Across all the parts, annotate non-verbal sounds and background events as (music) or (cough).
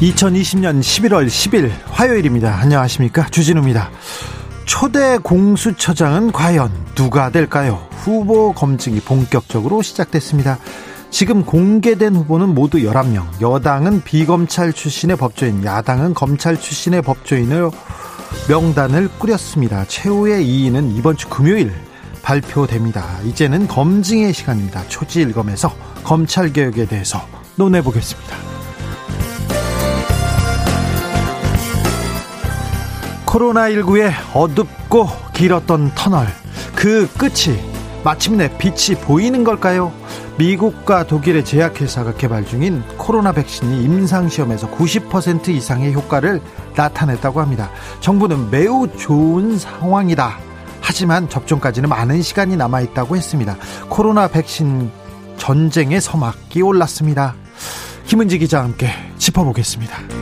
2020년 11월 10일 화요일입니다. 안녕하십니까. 주진우입니다. 초대 공수처장은 과연 누가 될까요? 후보 검증이 본격적으로 시작됐습니다. 지금 공개된 후보는 모두 11명. 여당은 비검찰 출신의 법조인, 야당은 검찰 출신의 법조인을 명단을 꾸렸습니다. 최후의 2위는 이번 주 금요일 발표됩니다. 이제는 검증의 시간입니다. 초지일검에서 검찰 개혁에 대해서 논해보겠습니다. 코로나19의 어둡고 길었던 터널 그 끝이 마침내 빛이 보이는 걸까요? 미국과 독일의 제약회사가 개발 중인 코로나 백신이 임상시험에서 90% 이상의 효과를 나타냈다고 합니다. 정부는 매우 좋은 상황이다. 하지만 접종까지는 많은 시간이 남아있다고 했습니다. 코로나 백신 전쟁의 서막이 올랐습니다. 김은지 기자와 함께 짚어보겠습니다.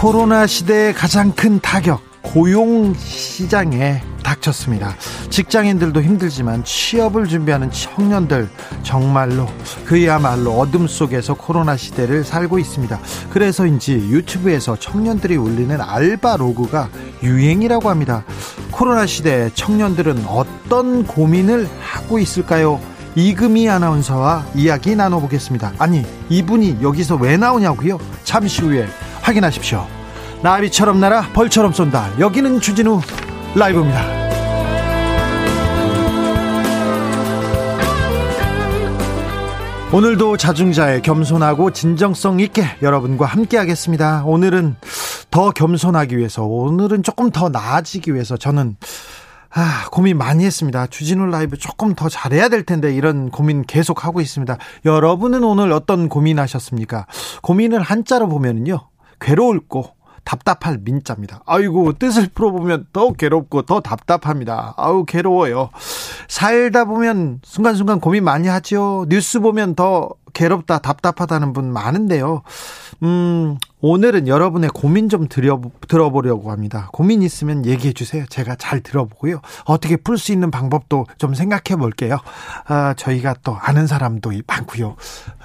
코로나 시대의 가장 큰 타격, 고용 시장에 닥쳤습니다. 직장인들도 힘들지만 취업을 준비하는 청년들 정말로 그야말로 어둠 속에서 코로나 시대를 살고 있습니다. 그래서인지 유튜브에서 청년들이 올리는 알바 로그가 유행이라고 합니다. 코로나 시대 청년들은 어떤 고민을 하고 있을까요? 이금희 아나운서와 이야기 나눠보겠습니다. 아니, 이분이 여기서 왜 나오냐고요? 잠시 후에 확인하십시오. 나비처럼 날아 벌처럼 쏜다. 여기는 주진우 라이브입니다. 오늘도 자중자의 겸손하고 진정성 있게 여러분과 함께 하겠습니다. 오늘은 더 겸손하기 위해서, 오늘은 조금 더 나아지기 위해서 저는 아, 고민 많이 했습니다. 주진우 라이브 조금 더 잘해야 될 텐데 이런 고민 계속 하고 있습니다. 여러분은 오늘 어떤 고민하셨습니까? 고민을 한자로 보면은요. 괴로울고 답답할 민자입니다. 아이고 뜻을 풀어보면 더 괴롭고 더 답답합니다. 아우 괴로워요. 살다 보면 순간순간 고민 많이 하죠. 뉴스 보면 더 괴롭다 답답하다는 분 많은데요. 음 오늘은 여러분의 고민 좀 들여, 들어보려고 합니다. 고민 있으면 얘기해 주세요. 제가 잘 들어보고요. 어떻게 풀 수 있는 방법도 좀 생각해 볼게요. 아, 저희가 또 아는 사람도 많고요.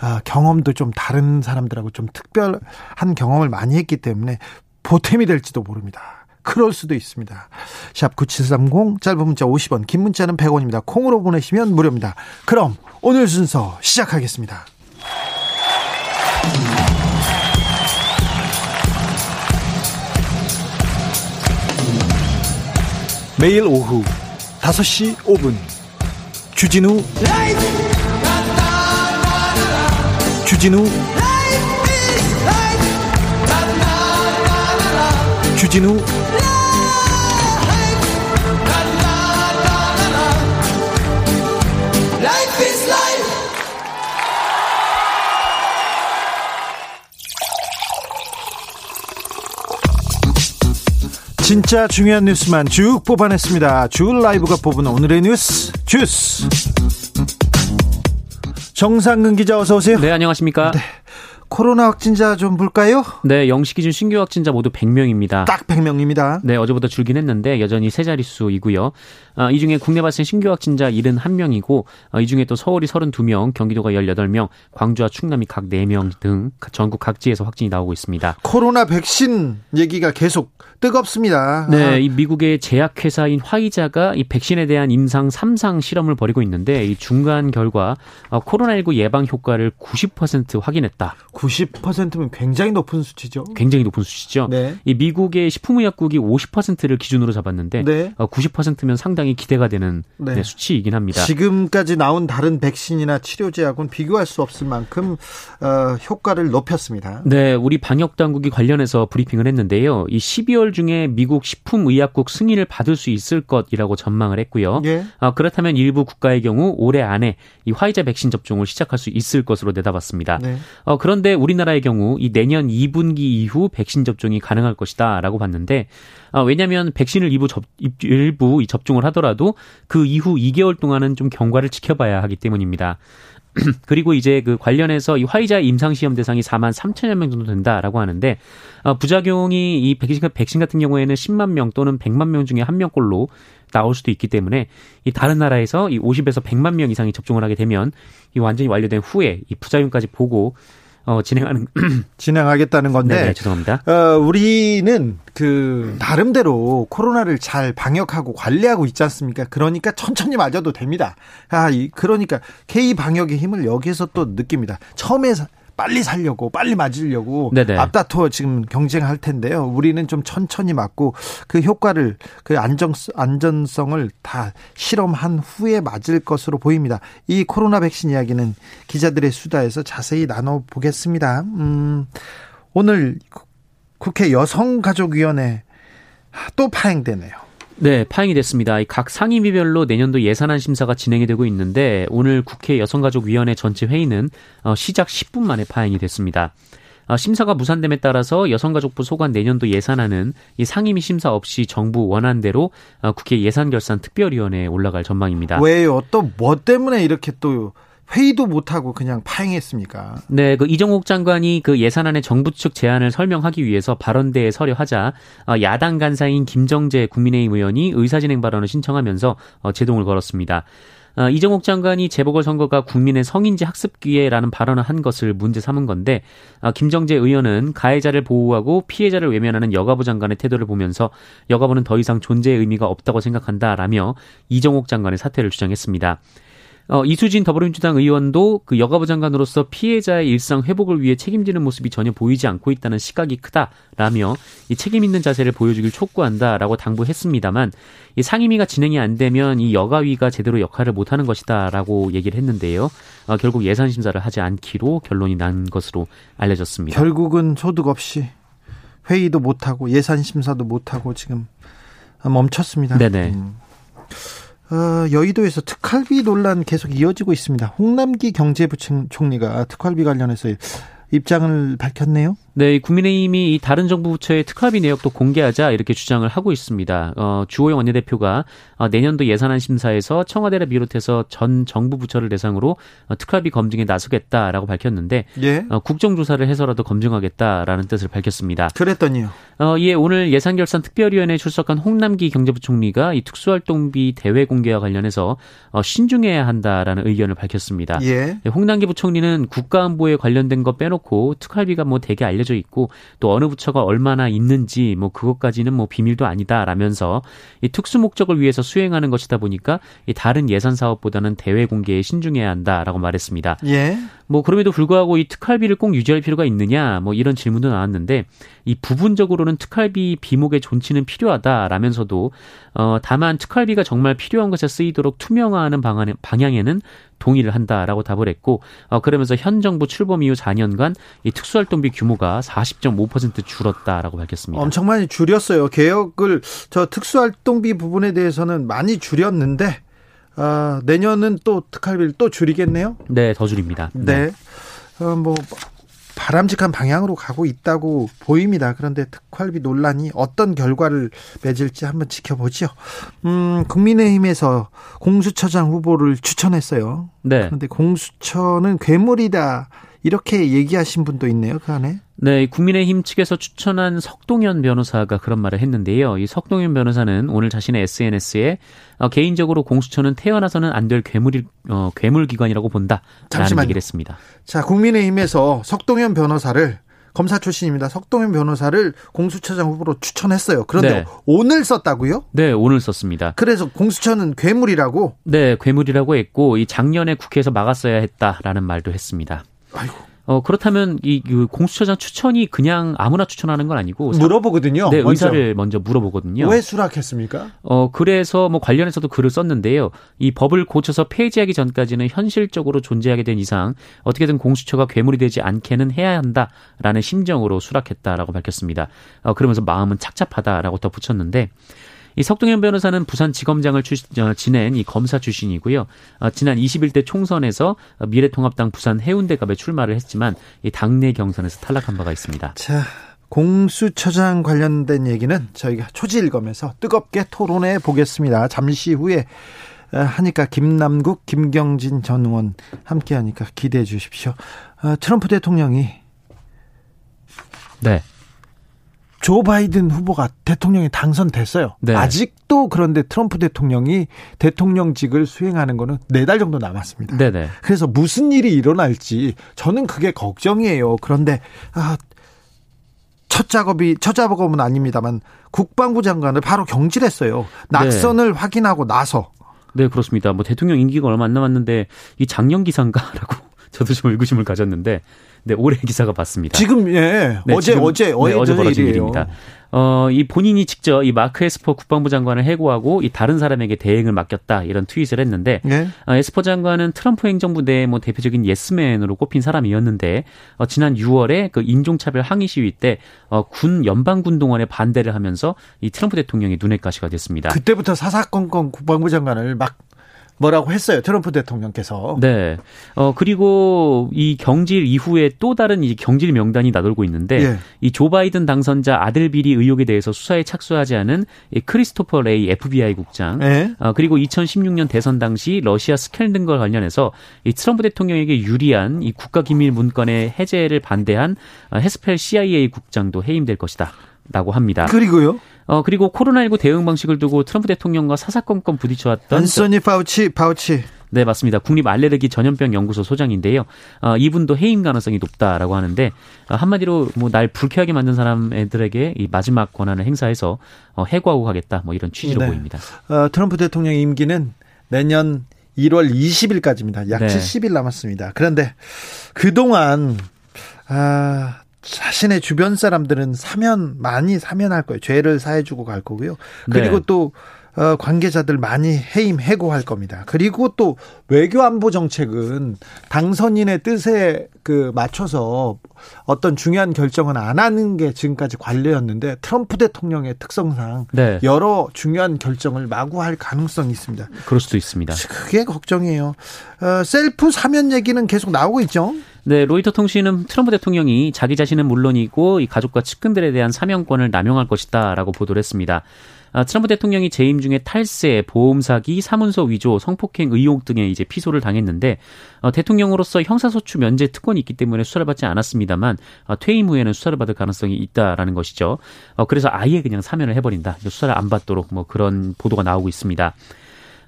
아, 경험도 좀 다른 사람들하고 좀 특별한 경험을 많이 했기 때문에 보탬이 될지도 모릅니다. 그럴 수도 있습니다. 샵 9730 짧은 문자 50원 긴 문자는 100원입니다. 콩으로 보내시면 무료입니다. 그럼 오늘 순서 시작하겠습니다. 매일 오후 5시 5분 주진우 주진우 주진우 진짜 중요한 뉴스만 쭉 뽑아냈습니다. 주 라이브가 뽑은 오늘의 뉴스 주스 정상근 기자 어서 오세요. 네 안녕하십니까. 네. 코로나 확진자 좀 볼까요? 네, 영시 기준 신규 확진자 모두 100명입니다. 딱 100명입니다. 네, 어제보다 줄긴 했는데 여전히 세 자릿수이고요. 아, 이 중에 국내 발생 신규 확진자 71명이고 아, 이 중에 또 서울이 32명, 경기도가 18명, 광주와 충남이 각 4명 등 전국 각지에서 확진이 나오고 있습니다. 코로나 백신 얘기가 계속 뜨겁습니다. 네, 아. 이 미국의 제약회사인 화이자가 이 백신에 대한 임상 3상 실험을 벌이고 있는데 이 중간 결과 아, 코로나19 예방 효과를 90% 확인했다. 90%면 굉장히 높은 수치죠. 굉장히 높은 수치죠. 네. 이 미국의 식품의약국이 50%를 기준으로 잡았는데 네. 90%면 상당히 기대가 되는 네. 네. 수치이긴 합니다. 지금까지 나온 다른 백신이나 치료제하고는 비교할 수 없을 만큼 어, 효과를 높였습니다. 네, 우리 방역 당국이 관련해서 브리핑을 했는데요. 이 12월 중에 미국 식품의약국 승인을 받을 수 있을 것이라고 전망을 했고요. 예. 어, 그렇다면 일부 국가의 경우 올해 안에 이 화이자 백신 접종을 시작할 수 있을 것으로 내다봤습니다. 네. 어, 그런데 우리나라의 경우 이 내년 2분기 이후 백신 접종이 가능할 것이다라고 봤는데 어, 왜냐하면 백신을 일부 접, 일부 접종을 하더라도 그 이후 2개월 동안은 좀 경과를 지켜봐야 하기 때문입니다. (clears throat) 그리고 이제 그 관련해서 이 화이자 임상 시험 대상이 4만 3천여 명 정도 된다라고 하는데 어, 부작용이 이 백신, 백신 같은 경우에는 10만 명 또는 100만 명 중에 한 명꼴로 나올 수도 있기 때문에 이 다른 나라에서 이 50에서 100만 명 이상이 접종을 하게 되면 이 완전히 완료된 후에 이 부작용까지 보고 어, 진행하는 (clears throat) 진행하겠다는 건데 네네, 네, 죄송합니다. 어, 우리는 그 나름대로 코로나를 잘 방역하고 관리하고 있지 않습니까? 그러니까 천천히 맞아도 됩니다. 아, 그러니까 K 방역의 힘을 여기에서 또 느낍니다. 처음에 빨리 살려고 빨리 맞으려고 네네. 앞다투어 지금 경쟁할 텐데요. 우리는 좀 천천히 맞고 그 효과를 그 안정 안전성을 다 실험한 후에 맞을 것으로 보입니다. 이 코로나 백신 이야기는 기자들의 수다에서 자세히 나눠 보겠습니다. 음, 오늘 국회 여성가족위원회 또 파행되네요. 네, 파행이 됐습니다. 각 상임위별로 내년도 예산안 심사가 진행이 되고 있는데 오늘 국회 여성가족위원회 전체 회의는 어, 시작 10분 만에 파행이 됐습니다. 어, 심사가 무산됨에 따라서 여성가족부 소관 내년도 예산안은 이 상임위 심사 없이 정부 원안대로 어, 국회 예산결산 특별위원회에 올라갈 전망입니다. 왜요? 또 뭐 때문에 이렇게 또 회의도 못하고 그냥 파행했습니까? 네, 그 이정옥 장관이 그 예산안의 정부 측 제안을 설명하기 위해서 발언대에 서려 하자 어, 야당 간사인 김정재 국민의힘 의원이 의사진행 발언을 신청하면서 어, 제동을 걸었습니다. 어, 이정옥 장관이 재보궐선거가 국민의 성인지 학습 기회라는 발언을 한 것을 문제 삼은 건데 김정재 의원은 가해자를 보호하고 피해자를 외면하는 여가부 장관의 태도를 보면서 여가부는 더 이상 존재의 의미가 없다고 생각한다라며 이정옥 장관의 사퇴를 주장했습니다. 어, 이수진 더불어민주당 의원도 그 여가부 장관으로서 피해자의 일상 회복을 위해 책임지는 모습이 전혀 보이지 않고 있다는 시각이 크다라며 이 책임 있는 자세를 보여주길 촉구한다라고 당부했습니다만 이 상임위가 진행이 안 되면 이 여가위가 제대로 역할을 못하는 것이다라고 얘기를 했는데요. 어, 결국 예산 심사를 하지 않기로 결론이 난 것으로 알려졌습니다. 결국은 소득 없이 회의도 못하고 예산 심사도 못하고 지금 멈췄습니다. 네네. 음. 어, 여의도에서 특활비 논란 계속 이어지고 있습니다. 홍남기 경제부총리가 특활비 관련해서 입장을 밝혔네요. 네, 국민의힘이 이 다른 정부 부처의 특활비 내역도 공개하자 이렇게 주장을 하고 있습니다. 어, 주호영 원내대표가 어, 내년도 예산안 심사에서 청와대를 비롯해서 전 정부 부처를 대상으로 어, 특활비 검증에 나서겠다라고 밝혔는데 예? 어, 국정조사를 해서라도 검증하겠다라는 뜻을 밝혔습니다. 그랬더니요. 어, 예, 오늘 예산결산 특별위원회에 출석한 홍남기 경제부총리가 이 특수활동비 대회 공개와 관련해서 어, 신중해야 한다라는 의견을 밝혔습니다. 예. 네, 홍남기 부총리는 국가안보에 관련된 거 빼놓고 특활비가 뭐 대개 알려 알려져 있고 또 어느 부처가 얼마나 있는지 뭐 그것까지는 뭐 비밀도 아니다라면서 이 특수 목적을 위해서 수행하는 것이다 보니까 이 다른 예산 사업보다는 대외 공개에 신중해야 한다라고 말했습니다. 예. 뭐 그럼에도 불구하고 이 특활비를 꼭 유지할 필요가 있느냐 뭐 이런 질문도 나왔는데 이 부분적으로는 특활비 비목의 존치는 필요하다라면서도 어 다만 특활비가 정말 필요한 것에 쓰이도록 투명화하는 방안 방향에는 동의를 한다라고 답을 했고 어 그러면서 현 정부 출범 이후 4년간 이 특수활동비 규모가 40.5% 줄었다라고 밝혔습니다. 엄청 많이 줄였어요. 개혁을 저 특수활동비 부분에 대해서는 많이 줄였는데 아, 내년은 또 특활비를 또 줄이겠네요? 네, 더 줄입니다. 네. 네. 어, 뭐 바람직한 방향으로 가고 있다고 보입니다. 그런데 특활비 논란이 어떤 결과를 맺을지 한번 지켜보죠. 음, 국민의힘에서 공수처장 후보를 추천했어요. 네. 그런데 공수처는 괴물이다. 이렇게 얘기하신 분도 있네요, 그 안에. 네, 국민의힘 측에서 추천한 석동현 변호사가 그런 말을 했는데요. 이 석동현 변호사는 오늘 자신의 SNS에 어, 개인적으로 공수처는 태어나서는 안 될 괴물이 어, 괴물 기관이라고 본다라는 잠시만요. 얘기를 했습니다. 자, 국민의힘에서 석동현 변호사를 검사 출신입니다. 석동현 변호사를 공수처장 후보로 추천했어요. 그런데 네. 오늘 썼다고요? 네, 오늘 썼습니다. 그래서 공수처는 괴물이라고? 네, 괴물이라고 했고 이 작년에 국회에서 막았어야 했다라는 말도 했습니다. 아이고. 어, 그렇다면 이그 공수처장 추천이 그냥 아무나 추천하는 건 아니고 물어보거든요. 네, 먼저. 의사를 먼저 물어보거든요. 왜 수락했습니까? 어, 그래서 뭐 관련해서도 글을 썼는데요. 이 법을 고쳐서 폐지하기 전까지는 현실적으로 존재하게 된 이상 어떻게든 공수처가 괴물이 되지 않게는 해야 한다라는 심정으로 수락했다라고 밝혔습니다. 어, 그러면서 마음은 착잡하다라고 덧붙였는데 이 석동현 변호사는 부산지검장을 출, 어, 지낸 이 검사 출신이고요. 어, 지난 21대 총선에서 미래통합당 부산 해운대갑에 출마를 했지만 이 당내 경선에서 탈락한 바가 있습니다. 자, 공수처장 관련된 얘기는 저희가 초지일검에서 뜨겁게 토론해 보겠습니다. 잠시 후에 어, 하니까 김남국, 김경진 전 의원 함께 하니까 기대해 주십시오. 어, 트럼프 대통령이 네. 조 바이든 후보가 대통령에 당선됐어요. 네. 아직도 그런데 트럼프 대통령이 대통령직을 수행하는 거는 네 달 정도 남았습니다. 네네. 그래서 무슨 일이 일어날지 저는 그게 걱정이에요. 그런데 아, 첫 작업이 첫 작업은 아닙니다만 국방부 장관을 바로 경질했어요. 낙선을 네. 확인하고 나서. 네 그렇습니다. 뭐 대통령 임기가 얼마 안 남았는데 이 작년 기사인가라고 (laughs) 저도 좀 의구심을 가졌는데 네, 올해 기사가 봤습니다. 지금 예. 네, 어제 지금, 어제 네, 어제 벌어진 일이에요. 일입니다. 어, 이 본인이 직접 이 마크 에스퍼 국방부 장관을 해고하고 이 다른 사람에게 대행을 맡겼다 이런 트윗을 했는데 네. 어, 에스퍼 장관은 트럼프 행정부 내 뭐 대표적인 예스맨으로 꼽힌 사람이었는데 어, 지난 6월에 그 인종차별 항의 시위 때 어, 군 연방군 동원에 반대를 하면서 이 트럼프 대통령의 눈엣가시가 됐습니다. 그때부터 사사건건 국방부 장관을 막 뭐라고 했어요. 트럼프 대통령께서. 네. 어 그리고 이 경질 이후에 또 다른 이 경질 명단이 나돌고 있는데 예. 이 조 바이든 당선자 아들 비리 의혹에 대해서 수사에 착수하지 않은 이 크리스토퍼 레이 FBI 국장. 예. 어 그리고 2016년 대선 당시 러시아 스캔들과 관련해서 이 트럼프 대통령에게 유리한 이 국가 기밀 문건의 해제를 반대한 해스펠 CIA 국장도 해임될 것이다. 라고 합니다. 그리고요? 어 그리고 코로나19 대응 방식을 두고 트럼프 대통령과 사사건건 부딪혀왔던 안소니 파우치 파우치 네, 맞습니다. 국립 알레르기 전염병 연구소 소장인데요. 어, 이분도 해임 가능성이 높다라고 하는데 어, 한마디로 뭐 날 불쾌하게 만든 사람들에게 이 마지막 권한을 행사해서 어, 해고하고 가겠다. 뭐 이런 취지로 네. 보입니다. 어, 트럼프 대통령 임기는 내년 1월 20일까지입니다. 약 네. 70일 남았습니다. 그런데 그동안 아, 자신의 주변 사람들은 사면 많이 사면할 거예요. 죄를 사해주고 갈 거고요. 그리고 네. 또 어, 관계자들 많이 해임 해고할 겁니다. 그리고 또 외교 안보 정책은 당선인의 뜻에 그 맞춰서 어떤 중요한 결정은 안 하는 게 지금까지 관례였는데 트럼프 대통령의 특성상 네. 여러 중요한 결정을 마구 할 가능성이 있습니다. 그럴 수도 있습니다. 그게 걱정이에요. 어, 셀프 사면 얘기는 계속 나오고 있죠. 네, 로이터 통신은 트럼프 대통령이 자기 자신은 물론이고 이 가족과 측근들에 대한 사명권을 남용할 것이다라고 보도를 했습니다. 아, 트럼프 대통령이 재임 중에 탈세, 보험 사기, 사문서 위조, 성폭행 의혹 등의 이제 피소를 당했는데 어, 대통령으로서 형사소추 면제 특권이 있기 때문에 수사를 받지 않았습니다만 어, 퇴임 후에는 수사를 받을 가능성이 있다라는 것이죠. 어, 그래서 아예 그냥 사면을 해버린다. 수사를 안 받도록 뭐 그런 보도가 나오고 있습니다.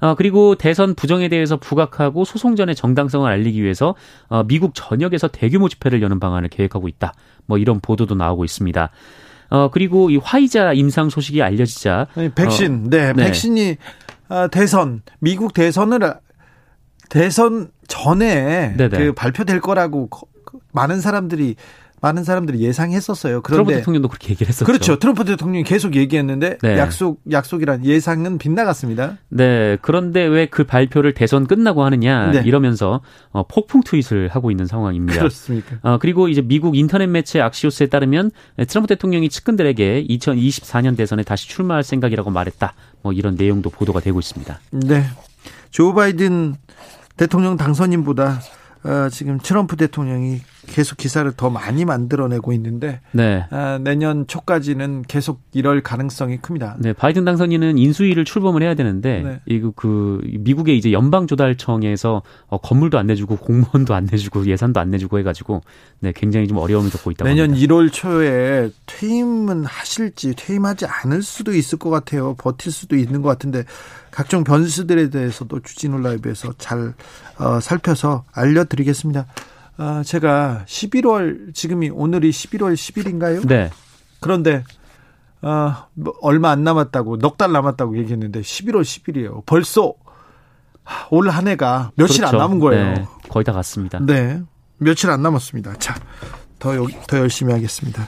어, 그리고 대선 부정에 대해서 부각하고 소송 전의 정당성을 알리기 위해서 어, 미국 전역에서 대규모 집회를 여는 방안을 계획하고 있다. 뭐 이런 보도도 나오고 있습니다. 어, 그리고 이 화이자 임상 소식이 알려지자. 아니, 백신, 어, 네, 네, 백신이 어, 대선, 미국 대선을, 대선 전에 네네. 그 발표될 거라고 많은 사람들이 많은 사람들이 예상했었어요. 그런데 트럼프 대통령도 그렇게 얘기를 했었죠. 그렇죠. 트럼프 대통령이 계속 얘기했는데 네. 약속 약속이란 예상은 빗나갔습니다. 네. 그런데 왜 그 발표를 대선 끝나고 하느냐 네. 이러면서 어, 폭풍 트윗을 하고 있는 상황입니다. 그렇습니까? 어, 그리고 이제 미국 인터넷 매체 악시오스에 따르면 트럼프 대통령이 측근들에게 2024년 대선에 다시 출마할 생각이라고 말했다. 뭐 이런 내용도 보도가 되고 있습니다. 네. 조 바이든 대통령 당선인보다 어, 지금 트럼프 대통령이 계속 기사를 더 많이 만들어내고 있는데 네. 어, 내년 초까지는 계속 이럴 가능성이 큽니다. 네, 바이든 당선인은 인수위를 출범을 해야 되는데 네. 이거 그 미국의 이제 연방 조달청에서 어, 건물도 안 내주고 공무원도 안 내주고 예산도 안 내주고 해가지고 네, 굉장히 좀 어려움을 겪고 있다고 내년 합니다. 1월 초에 퇴임은 하실지 퇴임하지 않을 수도 있을 것 같아요. 버틸 수도 있는 것 같은데 각종 변수들에 대해서도 주진우 라이브에서 잘 어, 살펴서 알려드리겠습니다. 어, 제가 11월 지금이 오늘이 11월 10일인가요? 네. 그런데 어, 뭐 얼마 안 남았다고 넉 달 남았다고 얘기했는데 11월 10일이에요. 벌써 올 한 해가 며칠 그렇죠. 안 남은 거예요. 네, 거의 다 갔습니다. 네. 며칠 안 남았습니다. 자, 더, 더 열심히 하겠습니다.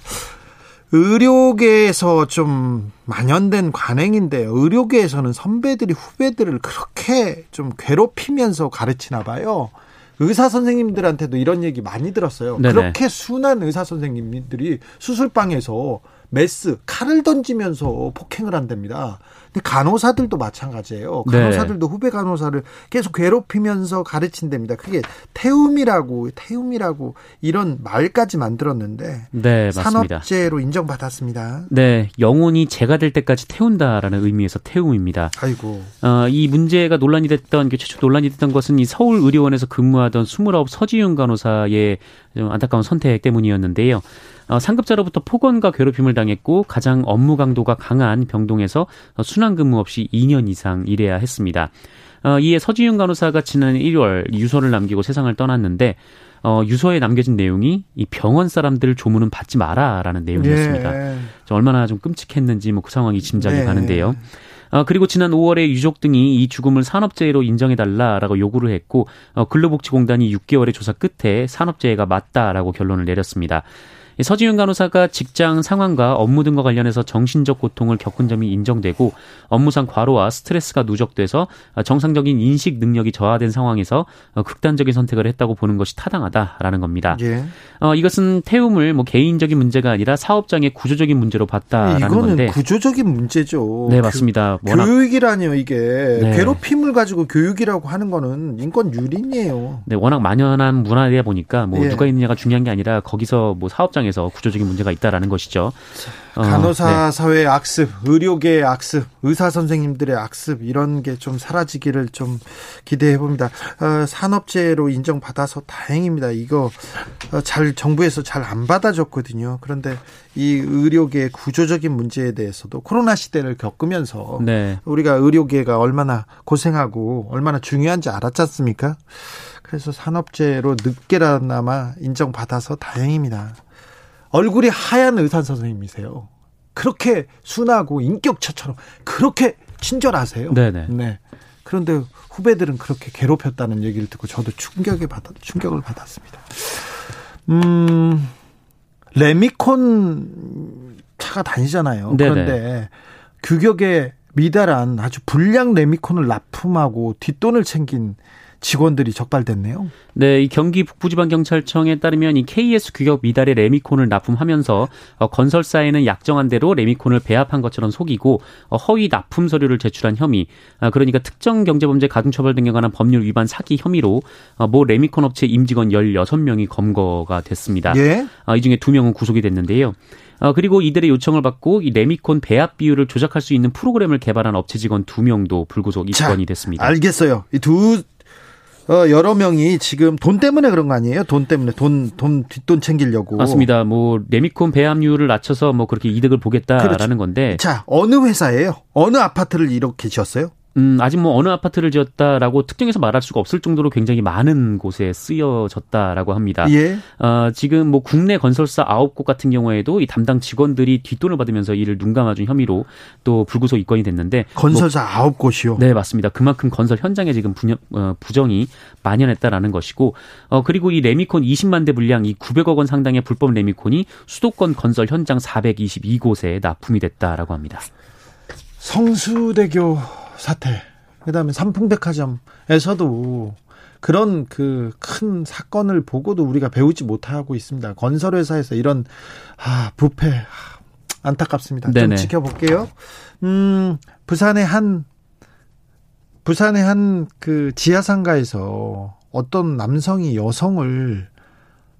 의료계에서 좀 만연된 관행인데 의료계에서는 선배들이 후배들을 그렇게 좀 괴롭히면서 가르치나 봐요. 의사 선생님들한테도 이런 얘기 많이 들었어요. 네네. 그렇게 순한 의사 선생님들이 수술방에서 메스 칼을 던지면서 폭행을 한답니다. 근데 간호사들도 마찬가지예요. 네. 간호사들도 네. 후배 간호사를 계속 괴롭히면서 가르친답니다. 그게 태움이라고 태움이라고 이런 말까지 만들었는데 네, 맞습니다. 산업재해로 인정받았습니다. 네, 영혼이 재가 될 때까지 태운다라는 의미에서 태움입니다. 아이고. 어, 이 문제가 논란이 됐던 게 최초 논란이 됐던 것은 이 서울 의료원에서 근무하던 29 서지윤 간호사의 좀 안타까운 선택 때문이었는데요. 어, 상급자로부터 폭언과 괴롭힘을 당했고 가장 업무 강도가 강한 병동에서 순환 근무 없이 2년 이상 일해야 했습니다. 어, 이에 서지윤 간호사가 지난 1월 유서를 남기고 세상을 떠났는데 어, 유서에 남겨진 내용이 이 병원 사람들 조문은 받지 마라라는 내용이었습니다. 네. 얼마나 좀 끔찍했는지 뭐 그 상황이 짐작이 네. 가는데요. 어, 그리고 지난 5월에 유족 등이 이 죽음을 산업재해로 인정해달라라고 요구를 했고 어, 근로복지공단이 6개월의 조사 끝에 산업재해가 맞다라고 결론을 내렸습니다. 서지윤 간호사가 직장 상황과 업무 등과 관련해서 정신적 고통을 겪은 점이 인정되고 업무상 과로와 스트레스가 누적돼서 정상적인 인식 능력이 저하된 상황에서 극단적인 선택을 했다고 보는 것이 타당하다라는 겁니다. 예. 어, 이것은 태움을 뭐 개인적인 문제가 아니라 사업장의 구조적인 문제로 봤다라는 이거는 건데. 구조적인 문제죠. 네 맞습니다. 그, 교육이라니요 이게 네. 괴롭힘을 가지고 교육이라고 하는 거는 인권 유린이에요. 네 워낙 만연한 문화이다 보니까 뭐 예. 누가 있느냐가 중요한 게 아니라 거기서 뭐 사업장 상황에서 구조적인 문제가 있다라는 것이죠. 어, 간호사 네. 사회의 악습, 의료계의 악습, 의사 선생님들의 악습 이런 게 좀 사라지기를 좀 기대해 봅니다. 어, 산업재해로 인정받아서 다행입니다. 이거 어, 잘 정부에서 잘 안 받아줬거든요. 그런데 이 의료계의 구조적인 문제에 대해서도 코로나 시대를 겪으면서 네. 우리가 의료계가 얼마나 고생하고 얼마나 중요한지 알았지 않습니까? 그래서 산업재해로 늦게라나마 인정받아서 다행입니다. 얼굴이 하얀 의사 선생님이세요. 그렇게 순하고 인격처처럼 그렇게 친절하세요. 네네. 네. 그런데 후배들은 그렇게 괴롭혔다는 얘기를 듣고 저도 충격에 받아 충격을 받았습니다. 음, 레미콘 차가 다니잖아요. 네네. 그런데 규격에 미달한 아주 불량 레미콘을 납품하고 뒷돈을 챙긴 직원들이 적발됐네요. 네, 이 경기 북부지방경찰청에 따르면 이 KS 규격 미달의 레미콘을 납품하면서 어, 건설사에는 약정한 대로 레미콘을 배합한 것처럼 속이고 어, 허위 납품 서류를 제출한 혐의, 아, 그러니까 특정 경제범죄 가중처벌 등에 관한 법률 위반 사기 혐의로 어, 모 레미콘 업체 임직원 16명이 검거가 됐습니다. 예? 아, 이 중에 2명은 구속이 됐는데요. 어, 그리고 이들의 요청을 받고 이 레미콘 배합 비율을 조작할 수 있는 프로그램을 개발한 업체 직원 2명도 불구속 입건이 됐습니다. 알겠어요. 이두 어, 여러 명이 지금 돈 때문에 그런 거 아니에요? 돈 때문에 돈, 돈, 뒷돈 챙기려고. 맞습니다. 뭐, 레미콘 배합률을 낮춰서 뭐 그렇게 이득을 보겠다라는 그렇죠. 건데. 자, 어느 회사예요? 어느 아파트를 이렇게 지었어요? 음, 아직 뭐 어느 아파트를 지었다라고 특정해서 말할 수가 없을 정도로 굉장히 많은 곳에 쓰여졌다라고 합니다. 예. 어, 지금 뭐 국내 건설사 아홉 곳 같은 경우에도 이 담당 직원들이 뒷돈을 받으면서 이를 눈 감아준 혐의로 또 불구속 입건이 됐는데 건설사 뭐, 아홉 뭐, 곳이요? 네, 맞습니다. 그만큼 건설 현장에 지금 부녀, 어, 부정이 만연했다라는 것이고 어, 그리고 이 레미콘 20만 대 분량 이 900억 원 상당의 불법 레미콘이 수도권 건설 현장 422곳에 납품이 됐다라고 합니다. 성수대교 사태, 그다음에 삼풍백화점에서도 그런 그 큰 사건을 보고도 우리가 배우지 못하고 있습니다. 건설회사에서 이런 아 부패 아, 안타깝습니다. 네네. 좀 지켜볼게요. 음, 부산의 한 부산의 한 그 지하상가에서 어떤 남성이 여성을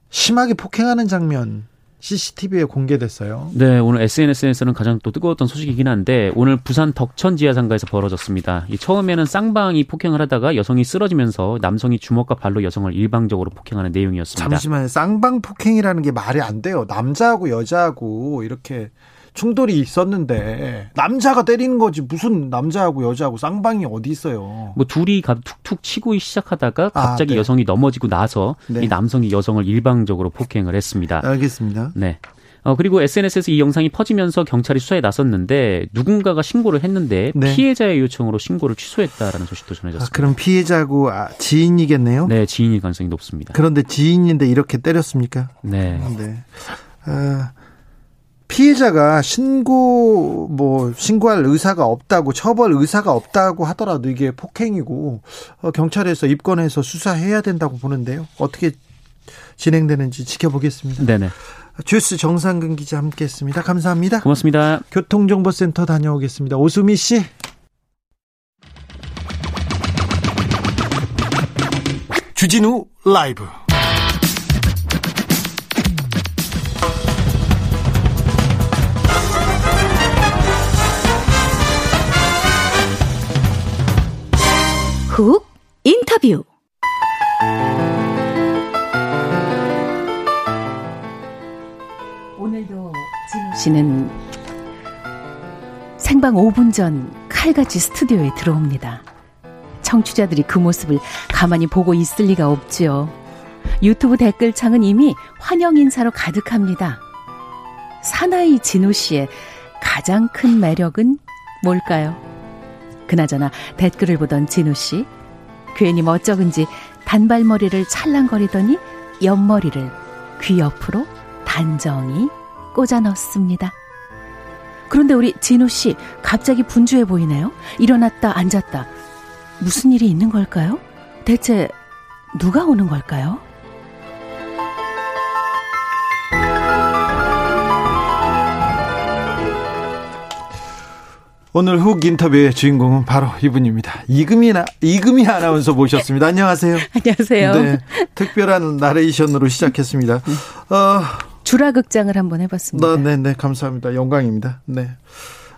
심하게 폭행하는 장면 CCTV에 공개됐어요. 네, 오늘 SNS에서는 가장 또 뜨거웠던 소식이긴 한데 오늘 부산 덕천 지하상가에서 벌어졌습니다. 이 처음에는 쌍방이 폭행을 하다가 여성이 쓰러지면서 남성이 주먹과 발로 여성을 일방적으로 폭행하는 내용이었습니다. 잠시만요. 쌍방 폭행이라는 게 말이 안 돼요. 남자하고 여자하고 이렇게 충돌이 있었는데 남자가 때리는 거지 무슨 남자하고 여자하고 쌍방이 어디 있어요? 뭐 둘이 툭툭 치고 시작하다가 아, 갑자기 아, 네. 여성이 넘어지고 나서 네. 이 남성이 여성을 일방적으로 폭행을 했습니다. 알겠습니다. 네. 어, 그리고 SNS에서 이 영상이 퍼지면서 경찰이 수사에 나섰는데 누군가가 신고를 했는데 네. 피해자의 요청으로 신고를 취소했다라는 소식도 전해졌습니다. 아, 그럼 피해자고 아, 지인이겠네요. 네, 지인일 가능성이 높습니다. 그런데 지인인데 이렇게 때렸습니까? 네. 네. 아, 피해자가 신고 뭐 신고할 의사가 없다고 처벌 의사가 없다고 하더라도 이게 폭행이고 어, 경찰에서 입건해서 수사해야 된다고 보는데요. 어떻게 진행되는지 지켜보겠습니다. 네네. 주스 정상근 기자 함께했습니다. 감사합니다. 고맙습니다. 교통정보센터 다녀오겠습니다. 오수미 씨. 주진우 라이브. 훅 인터뷰. 오늘도 진우 씨는 생방 5분 전 칼같이 스튜디오에 들어옵니다. 청취자들이 그 모습을 가만히 보고 있을 리가 없지요. 유튜브 댓글창은 이미 환영 인사로 가득합니다. 사나이 진우 씨의 가장 큰 매력은 뭘까요? 그나저나 댓글을 보던 진우 씨 괜히 멋쩍은지 단발머리를 찰랑거리더니 옆머리를 귀 옆으로 단정히 꽂아 넣습니다. 그런데 우리 진우 씨 갑자기 분주해 보이네요. 일어났다 앉았다. 무슨 일이 있는 걸까요? 대체 누가 오는 걸까요? 오늘 훅 인터뷰의 주인공은 바로 이분입니다. 이금희 나 이금희 아나운서 모셨습니다. 안녕하세요. (laughs) 안녕하세요. 네, 특별한 나레이션으로 시작했습니다. 어, 주라극장을 한번 해봤습니다. 네, 네, 감사합니다. 영광입니다. 네.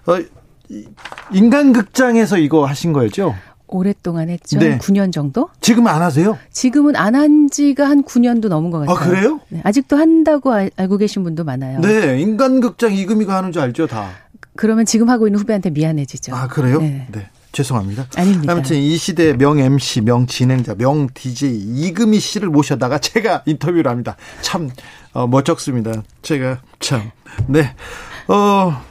어, 이- 인간극장에서 이거 하신 거였죠? 오랫동안 했죠. 네. 한 9년 정도? 지금 안 하세요? 지금은 안 한 지가 한 9년도 넘은 것 아, 같아요. 그래요? 네, 아직도 한다고 알, 알고 계신 분도 많아요. 네, 인간극장 이금희가 하는 줄 알죠, 다. 그러면 지금 하고 있는 후배한테 미안해지죠. 아, 그래요? 네. 네. 죄송합니다. 아닙니다. 아무튼 이 시대 명 MC, 명 진행자, 명 DJ 이금희 씨를 모셔다가 제가 인터뷰를 합니다. 참 어, 멋쩍습니다. 제가 참 네. 어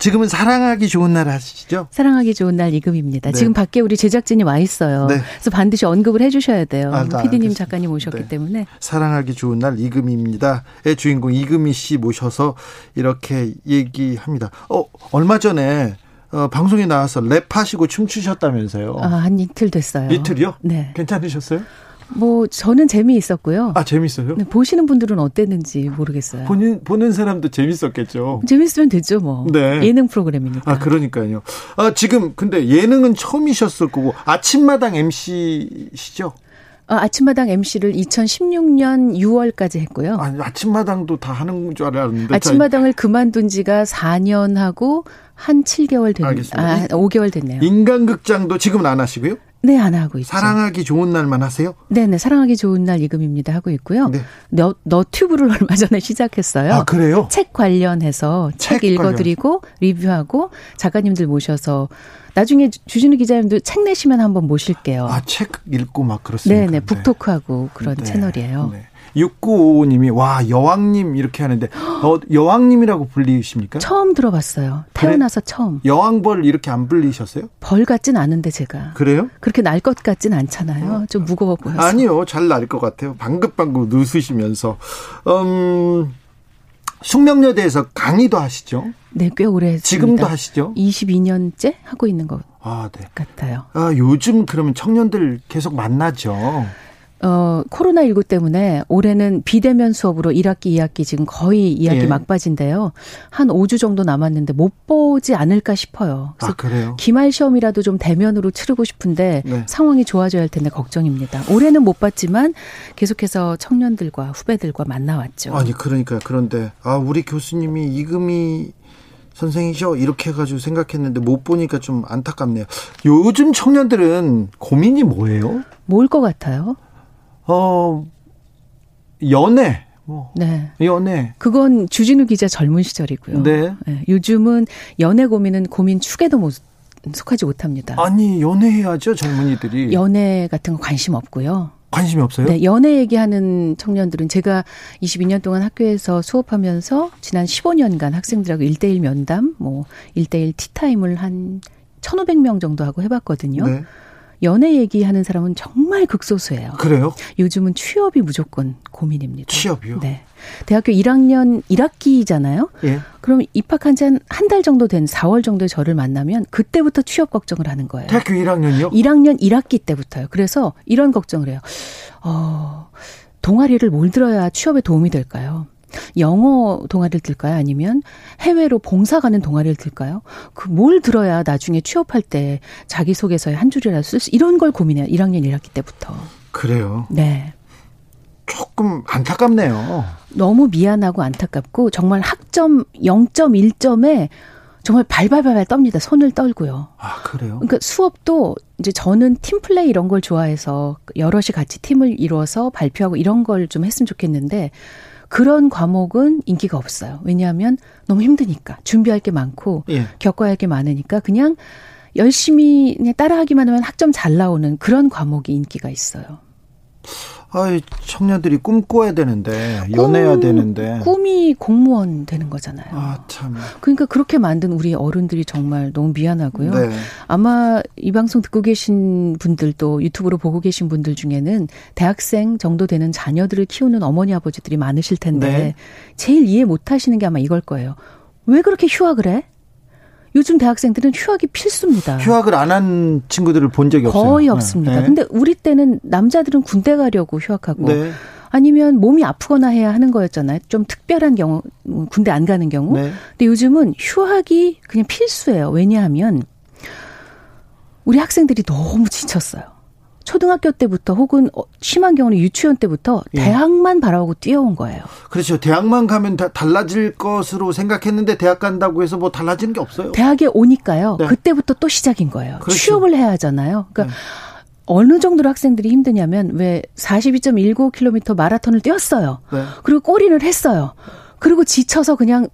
지금은 사랑하기 좋은 날 하시죠? 사랑하기 좋은 날 이금입니다. 네. 지금 밖에 우리 제작진이 와 있어요. 네. 그래서 반드시 언급을 해주셔야 돼요. 아, 네, PD님 알겠습니다. 작가님 오셨기 네. 때문에. 사랑하기 좋은 날 이금희입니다의 주인공 이금희 씨 모셔서 이렇게 얘기합니다. 어 얼마 전에 어, 방송에 나와서 랩하시고 춤추셨다면서요? 아, 한 이틀 됐어요. 이틀이요? 네. 괜찮으셨어요? 뭐 저는 재미있었고요. 아 재밌어요? 네, 보시는 분들은 어땠는지 모르겠어요. 보는 보는 사람도 재밌었겠죠. 재밌으면 됐죠, 뭐. 네. 예능 프로그램이니까. 아, 그러니까요. 아, 지금 근데 예능은 처음이셨을 거고 아침마당 MC시죠? 어, 아침마당 MC를 2016년 6월까지 했고요. 아니, 아침마당도 다 하는 줄 알았는데. 아침마당을 그만둔 지가 4년 하고 한 7개월 됐 알겠습니다. 아, 5개월 됐네요. 저 인간극장도 지금은 안 하시고요? 네, 안 하고 있죠. 사랑하기 좋은 날만 하세요? 네, 네. 사랑하기 좋은 날 이금입니다 하고 있고요. 네. 너, 너튜브를 (laughs) 얼마 전에 시작했어요. 아, 그래요? 책 관련해서 책, 책 읽어 드리고 리뷰하고 작가님들 모셔서 나중에 주- 주진우 기자님도 책 내시면 한번 모실게요. 아, 책 읽고 막 그렇습니까? 네 네 북토크하고 그런 네. 채널이에요. 네. 6955님이 와, 여왕님 이렇게 하는데 어, 여왕님이라고 불리십니까? 처음 들어봤어요. 태어나서 처음. 여왕벌 이렇게 안 불리셨어요? 벌 같진 않은데 제가 그래요? 그렇게 날 것 같진 않잖아요. 좀 무거워 보여서. 아니요, 잘 날 것 같아요. 방긋방긋 웃으시면서. 음, 숙명여대에서 강의도 하시죠? 네, 꽤 오래 했습니다. 지금도 하시죠? 22년째 하고 있는 것 아, 네. 같아요. 아, 요즘 그러면 청년들 계속 만나죠. 어, 코로나19 때문에 올해는 비대면 수업으로 1학기, 2학기 지금 거의 2학기 예. 막바지인데요. 한 5주 정도 남았는데 못 보지 않을까 싶어요. 그래서 아, 그래요? 기말 시험이라도 좀 대면으로 치르고 싶은데 네. 상황이 좋아져야 할 텐데 걱정입니다. 올해는 못 봤지만 계속해서 청년들과 후배들과 만나왔죠. 아니, 그러니까 그런데, 아, 우리 교수님이 이금희 선생이셔? 이렇게 해가지고 생각했는데 못 보니까 좀 안타깝네요. 요즘 청년들은 고민이 뭐예요? 뭘 것 같아요? 어, 연애. 뭐, 네. 연애. 그건 주진우 기자 젊은 시절이고요. 네. 네, 요즘은 연애 고민은 고민 축에도 못 속하지 못합니다. 아니, 연애해야죠, 젊은이들이. 연애 같은 거 관심 없고요. 관심이 없어요? 네, 연애 얘기하는 청년들은 제가 22년 동안 학교에서 수업하면서 지난 15년간 학생들하고 1대1 면담, 뭐 1대1 티타임을 한 1,500명 정도 하고 해봤거든요. 네. 연애 얘기하는 사람은 정말 극소수예요. 그래요? 요즘은 취업이 무조건 고민입니다. 취업이요? 네. 대학교 1학년 1학기잖아요. 예. 그럼 입학한 지한한달 정도 된 4월 정도에 저를 만나면 그때부터 취업 걱정을 하는 거예요. 대학교 1학년이요? 1학년 1학기 때부터요. 그래서 이런 걱정을 해요. 어, 동아리를 뭘 들어야 취업에 도움이 될까요? 영어 동아리를 들까요? 아니면 해외로 봉사 가는 동아리를 들까요? 그 뭘 들어야 나중에 취업할 때 자기소개서에 한 줄이라도 쓸 수, 이런 걸 고민해요. 1학년 1학기 때부터. 그래요? 네. 조금 안타깝네요. 너무 미안하고 안타깝고 정말 학점 0.1점에 정말 발발발발 떱니다. 손을 떨고요. 아, 그래요? 그러니까 수업도 이제 저는 팀플레이 이런 걸 좋아해서 여럿이 같이 팀을 이루어서 발표하고 이런 걸 좀 했으면 좋겠는데 그런 과목은 인기가 없어요. 왜냐하면 너무 힘드니까 준비할 게 많고 예. 겪어야 할 게 많으니까 그냥 열심히 그냥 따라하기만 하면 학점 잘 나오는 그런 과목이 인기가 있어요. 아, 청년들이 꿈꿔야 되는데 연애해야 꿈, 되는데 꿈이 공무원 되는 거잖아요. 아 참. 그러니까 그렇게 만든 우리 어른들이 정말 너무 미안하고요. 네. 아마 이 방송 듣고 계신 분들도 유튜브로 보고 계신 분들 중에는 대학생 정도 되는 자녀들을 키우는 어머니 아버지들이 많으실 텐데 네. 제일 이해 못 하시는 게 아마 이걸 거예요. 왜 그렇게 휴학을 해? 요즘 대학생들은 휴학이 필수입니다. 휴학을 안 한 친구들을 본 적이 없어요. 거의 없습니다. 네. 근데 우리 때는 남자들은 군대 가려고 휴학하고 네. 아니면 몸이 아프거나 해야 하는 거였잖아요. 좀 특별한 경우 군대 안 가는 경우. 네. 근데 요즘은 휴학이 그냥 필수예요. 왜냐하면 우리 학생들이 너무 지쳤어요. 초등학교 때부터 혹은 어, 심한 경우는 유치원 때부터 예. 대학만 바라보고 뛰어온 거예요. 그렇죠. 대학만 가면 다 달라질 것으로 생각했는데 대학 간다고 해서 뭐 달라지는 게 없어요. 대학에 오니까요. 네. 그때부터 또 시작인 거예요. 그렇죠. 취업을 해야 하잖아요. 그러니까 네. 어느 정도로 학생들이 힘드냐면 왜 42.19km 마라톤을 뛰었어요. 네. 그리고 꼬리를 했어요. 그리고 지쳐서 그냥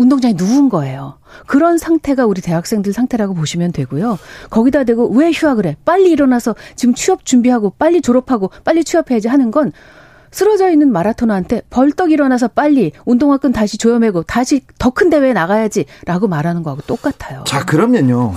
운동장에 누운 거예요. 그런 상태가 우리 대학생들 상태라고 보시면 되고요. 거기다 대고 왜 휴학을 해? 빨리 일어나서 지금 취업 준비하고 빨리 졸업하고 빨리 취업해야지 하는 건 쓰러져 있는 마라토너한테 벌떡 일어나서 빨리 운동화 끈 다시 조여매고 다시 더 큰 대회에 나가야지라고 말하는 거하고 똑같아요. 자, 그러면요.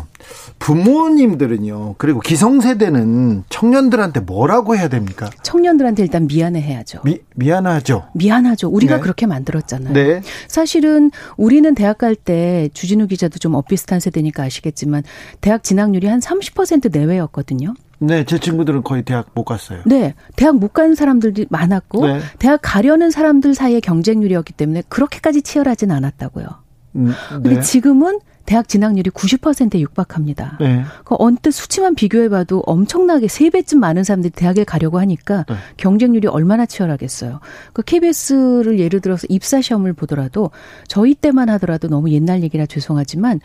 부모님들은요. 그리고 기성세대는 청년들한테 뭐라고 해야 됩니까? 청년들한테 일단 미안해 해야죠. 미, 미안하죠. 미안하죠. 우리가 네. 그렇게 만들었잖아요. 네. 사실은 우리는 대학 갈 때 주진우 기자도 좀 엇비슷한 세대니까 아시겠지만 대학 진학률이 한 30% 내외였거든요. 네, 제 친구들은 거의 대학 못 갔어요. 네, 대학 못 간 사람들이 많았고 네. 대학 가려는 사람들 사이의 경쟁률이었기 때문에 그렇게까지 치열하진 않았다고요. 음, 네. 근데 지금은 대학 진학률이 90%에 육박합니다. 네. 그 언뜻 수치만 비교해봐도 엄청나게 세 배쯤 많은 사람들이 대학에 가려고 하니까 네. 경쟁률이 얼마나 치열하겠어요. 그 KBS를 예를 들어서 입사 시험을 보더라도 저희 때만 하더라도 너무 옛날 얘기라 죄송하지만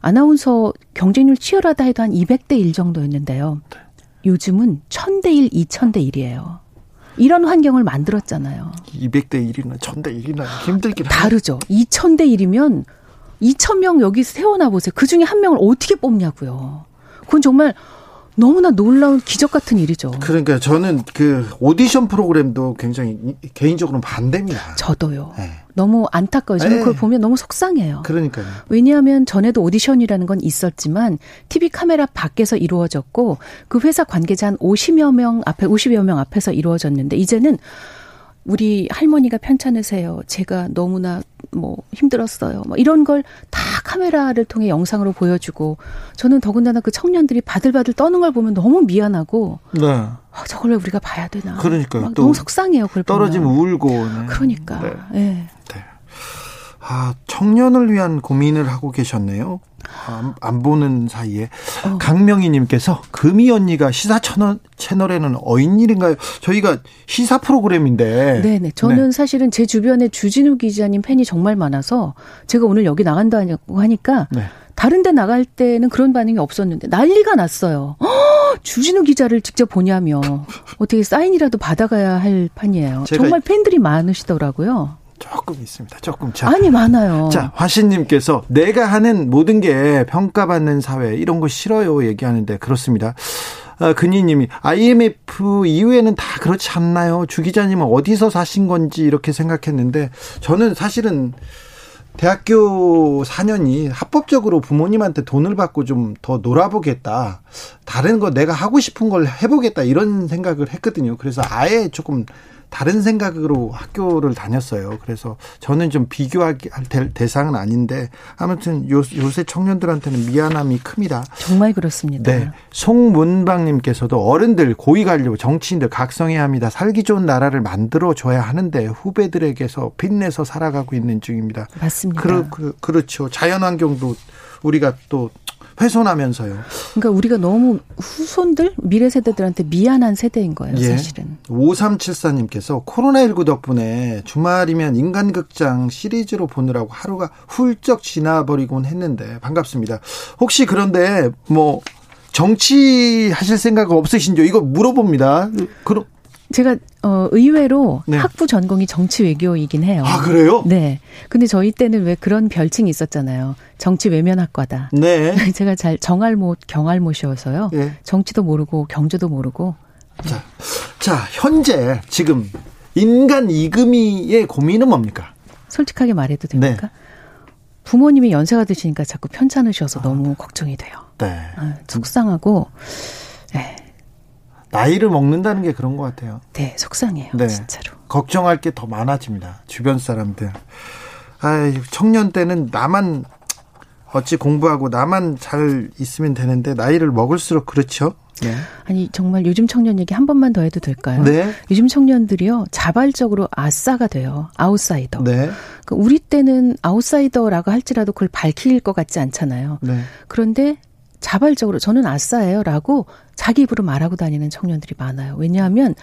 아나운서 경쟁률 치열하다 해도 한 200대 1 정도였는데요. 네. 요즘은 1000대 1, 2000대 1이에요. 이런 환경을 만들었잖아요. 200대 1이나 1000대 1이나 힘들긴 다르죠. 2000대 1이면 2,000명 여기 세워놔 보세요. 그 중에 한 명을 어떻게 뽑냐고요. 그건 정말 너무나 놀라운 기적 같은 일이죠. 그러니까 저는 그 오디션 프로그램도 굉장히 개인적으로는 반대입니다. 저도요. 네. 너무 안타까워요. 저는 네. 그걸 보면 너무 속상해요. 그러니까요. 왜냐하면 전에도 오디션이라는 건 있었지만 TV 카메라 밖에서 이루어졌고 그 회사 관계자 한 50여 명 앞에 50여 명 앞에서 이루어졌는데 이제는 우리 할머니가 편찮으세요. 제가 너무나 뭐 힘들었어요. 뭐 이런 걸 다 카메라를 통해 영상으로 보여주고 저는 더군다나 그 청년들이 바들바들 떠는 걸 보면 너무 미안하고 네. 아, 저걸 왜 우리가 봐야 되나. 그러니까요. 너무 속상해요. 그걸 떨어지면 보면. 울고. 네. 그러니까. 네. 네. 네. 아, 청년을 위한 고민을 하고 계셨네요. 안, 안 보는 사이에 어. 강명희님께서 금이 언니가 시사 채널, 채널에는 어인 일인가요? 저희가 시사 프로그램인데. 네네. 저는 네. 사실은 제 주변에 주진우 기자님 팬이 정말 많아서 제가 오늘 여기 나간다고 하니까 네. 다른 데 나갈 때는 그런 반응이 없었는데 난리가 났어요. 허, 주진우 기자를 직접 보냐며 어떻게 사인이라도 받아가야 할 판이에요. 정말 팬들이 많으시더라고요. 조금 있습니다. 조금. 자, 아니 많아요. 자 화신님께서 내가 하는 모든 게 평가받는 사회 이런 거 싫어요 얘기하는데 그렇습니다. 아, 근희님이 IMF 이후에는 다 그렇지 않나요? 주 기자님은 어디서 사신 건지 이렇게 생각했는데 저는 사실은 대학교 4년이 합법적으로 부모님한테 돈을 받고 좀 더 놀아보겠다. 다른 거 내가 하고 싶은 걸 해보겠다. 이런 생각을 했거든요. 그래서 아예 조금 다른 생각으로 학교를 다녔어요. 그래서 저는 좀 비교할 대상은 아닌데 아무튼 요, 요새 청년들한테는 미안함이 큽니다. 정말 그렇습니다. 네. 송문방님께서도 어른들 고위 관료 정치인들 각성해야 합니다. 살기 좋은 나라를 만들어 줘야 하는데 후배들에게서 빚내서 살아가고 있는 중입니다. 맞습니다. 그러, 그, 그렇죠. 자연 환경도 우리가 또 훼손하면서요. 그러니까 우리가 너무 후손들 미래 세대들한테 미안한 세대인 거예요, 예. 사실은. 5374님께서 코로나19 덕분에 주말이면 인간극장 시리즈로 보느라고 하루가 훌쩍 지나버리곤 했는데 반갑습니다. 혹시 그런데 뭐 정치하실 생각 없으신죠? 이거 물어봅니다. 그럼 제가 어 의외로 네. 학부 전공이 정치 외교이긴 해요. 아 그래요? 네. 근데 저희 때는 왜 그런 별칭이 있었잖아요. 정치 외면학과다. 네. (laughs) 제가 잘 정알못 경알못이어서요. 네. 정치도 모르고 경제도 모르고. 자, 자 현재 지금 인간 이금희의 고민은 뭡니까? 솔직하게 말해도 됩니까? 네. 부모님이 연세가 드시니까 자꾸 편찮으셔서 아, 너무 걱정이 돼요. 네. 아, 속상하고. 네. 나이를 먹는다는 게 그런 것 같아요. 네, 속상해요. 네. 진짜로. 걱정할 게 더 많아집니다. 주변 사람들. 아, 청년 때는 나만 어찌 공부하고 나만 잘 있으면 되는데 나이를 먹을수록 그렇죠. 네. 아니 정말 요즘 청년 얘기 한 번만 더 해도 될까요? 네. 요즘 청년들이요 자발적으로 아싸가 돼요 아웃사이더. 네. 그러니까 우리 때는 아웃사이더라고 할지라도 그걸 밝힐 것 같지 않잖아요. 네. 그런데 자발적으로 저는 아싸예요라고 자기 입으로 말하고 다니는 청년들이 많아요. 왜냐하면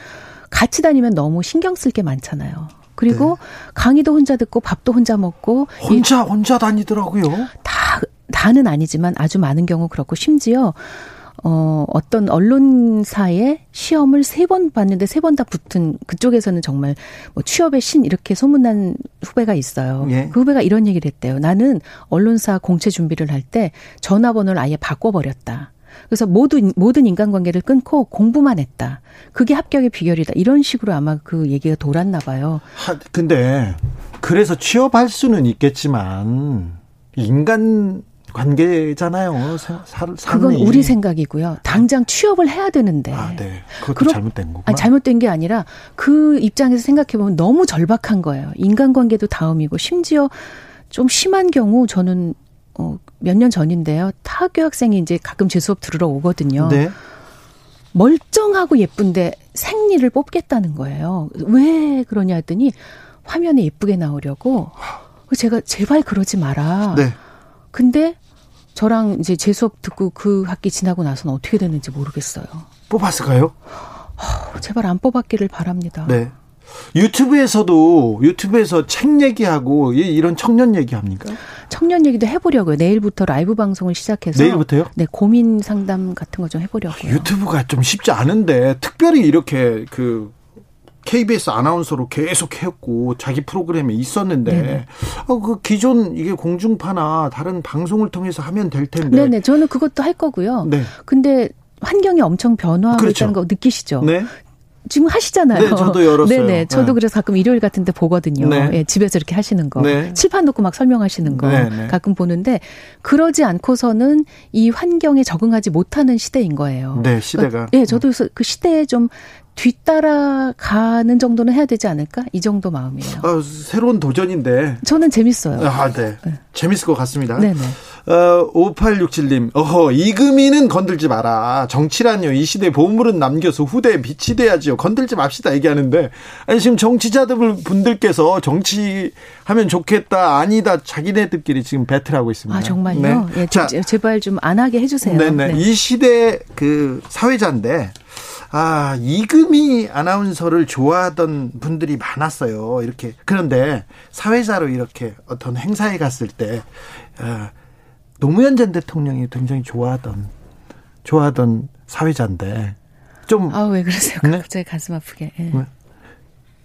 같이 다니면 너무 신경 쓸 게 많잖아요. 그리고 네. 강의도 혼자 듣고 밥도 혼자 먹고 혼자 혼자 다니더라고요. 다 다는 아니지만 아주 많은 경우 그렇고 심지어 어, 어떤 언론사의 시험을 세 번 봤는데 세 번 다 붙은 그쪽에서는 정말 뭐 취업의 신 이렇게 소문난 후배가 있어요. 예. 그 후배가 이런 얘기를 했대요. 나는 언론사 공채 준비를 할 때 전화번호를 아예 바꿔버렸다. 그래서 모든 모든 인간관계를 끊고 공부만 했다. 그게 합격의 비결이다. 이런 식으로 아마 그 얘기가 돌았나 봐요. 하, 근데 그래서 취업할 수는 있겠지만 인간 관계잖아요. 사, 그건 우리 생각이고요. 당장 취업을 해야 되는데. 아, 네. 그것도 그러, 잘못된 거고. 아니, 잘못된 게 아니라 그 입장에서 생각해 보면 너무 절박한 거예요. 인간관계도 다음이고 심지어 좀 심한 경우 저는 어, 몇 년 전인데요. 타교 학생이 이제 가끔 제 수업 들으러 오거든요. 네. 멀쩡하고 예쁜데 생리를 뽑겠다는 거예요. 왜 그러냐 했더니 화면에 예쁘게 나오려고. 제가 제발 그러지 마라. 네. 근데 저랑 이제 재 수업 듣고 그 학기 지나고 나서는 어떻게 됐는지 모르겠어요. 뽑았을까요? 어, 제발 안 뽑았기를 바랍니다. 네. 유튜브에서도 유튜브에서 책 얘기하고 이런 청년 얘기합니까? 청년 얘기도 해보려고요. 내일부터 라이브 방송을 시작해서 내일부터요? 네 고민 상담 같은 거 좀 해보려고요. 유튜브가 좀 쉽지 않은데 특별히 이렇게 그 KBS 아나운서로 계속 했고 자기 프로그램에 있었는데 어, 그 기존 이게 공중파나 다른 방송을 통해서 하면 될 텐데. 네네 저는 그것도 할 거고요. 네. 근데 환경이 엄청 변화하고 그렇죠. 있다는 거 느끼시죠? 네. 지금 하시잖아요. 네, 저도 열었어요. 네네. 저도 네. 그래서 가끔 일요일 같은 데 보거든요. 네. 예, 집에서 이렇게 하시는 거. 네. 칠판 놓고 막 설명하시는 거. 네, 네. 가끔 보는데 그러지 않고서는 이 환경에 적응하지 못하는 시대인 거예요. 네, 시대가. 그러니까, 예, 저도 그 시대에 좀 뒤따라가는 정도는 해야 되지 않을까? 이 정도 마음이에요. 어, 새로운 도전인데. 저는 재밌어요. 아, 네. 네. 재밌을 것 같습니다. 네네. 어, 5867님, 어허, 이금희는 건들지 마라. 정치란요. 이 시대 보물은 남겨서 후대에 빛이 돼야지요. 건들지 맙시다. 얘기하는데. 아니, 지금 정치자들 분들께서 정치하면 좋겠다. 아니다. 자기네들끼리 지금 배틀하고 있습니다. 아, 정말요? 네. 예, 자, 제발 좀 안 하게 해주세요. 네네. 네. 이 시대 그 사회자인데, 아, 이금희 아나운서를 좋아하던 분들이 많았어요. 이렇게. 그런데 사회자로 이렇게 어떤 행사에 갔을 때, 아, 노무현 전 대통령이 굉장히 좋아하던, 좋아하던 사회자인데, 좀. 아, 왜 그러세요? 네? 갑자기 가슴 아프게. 네. 네.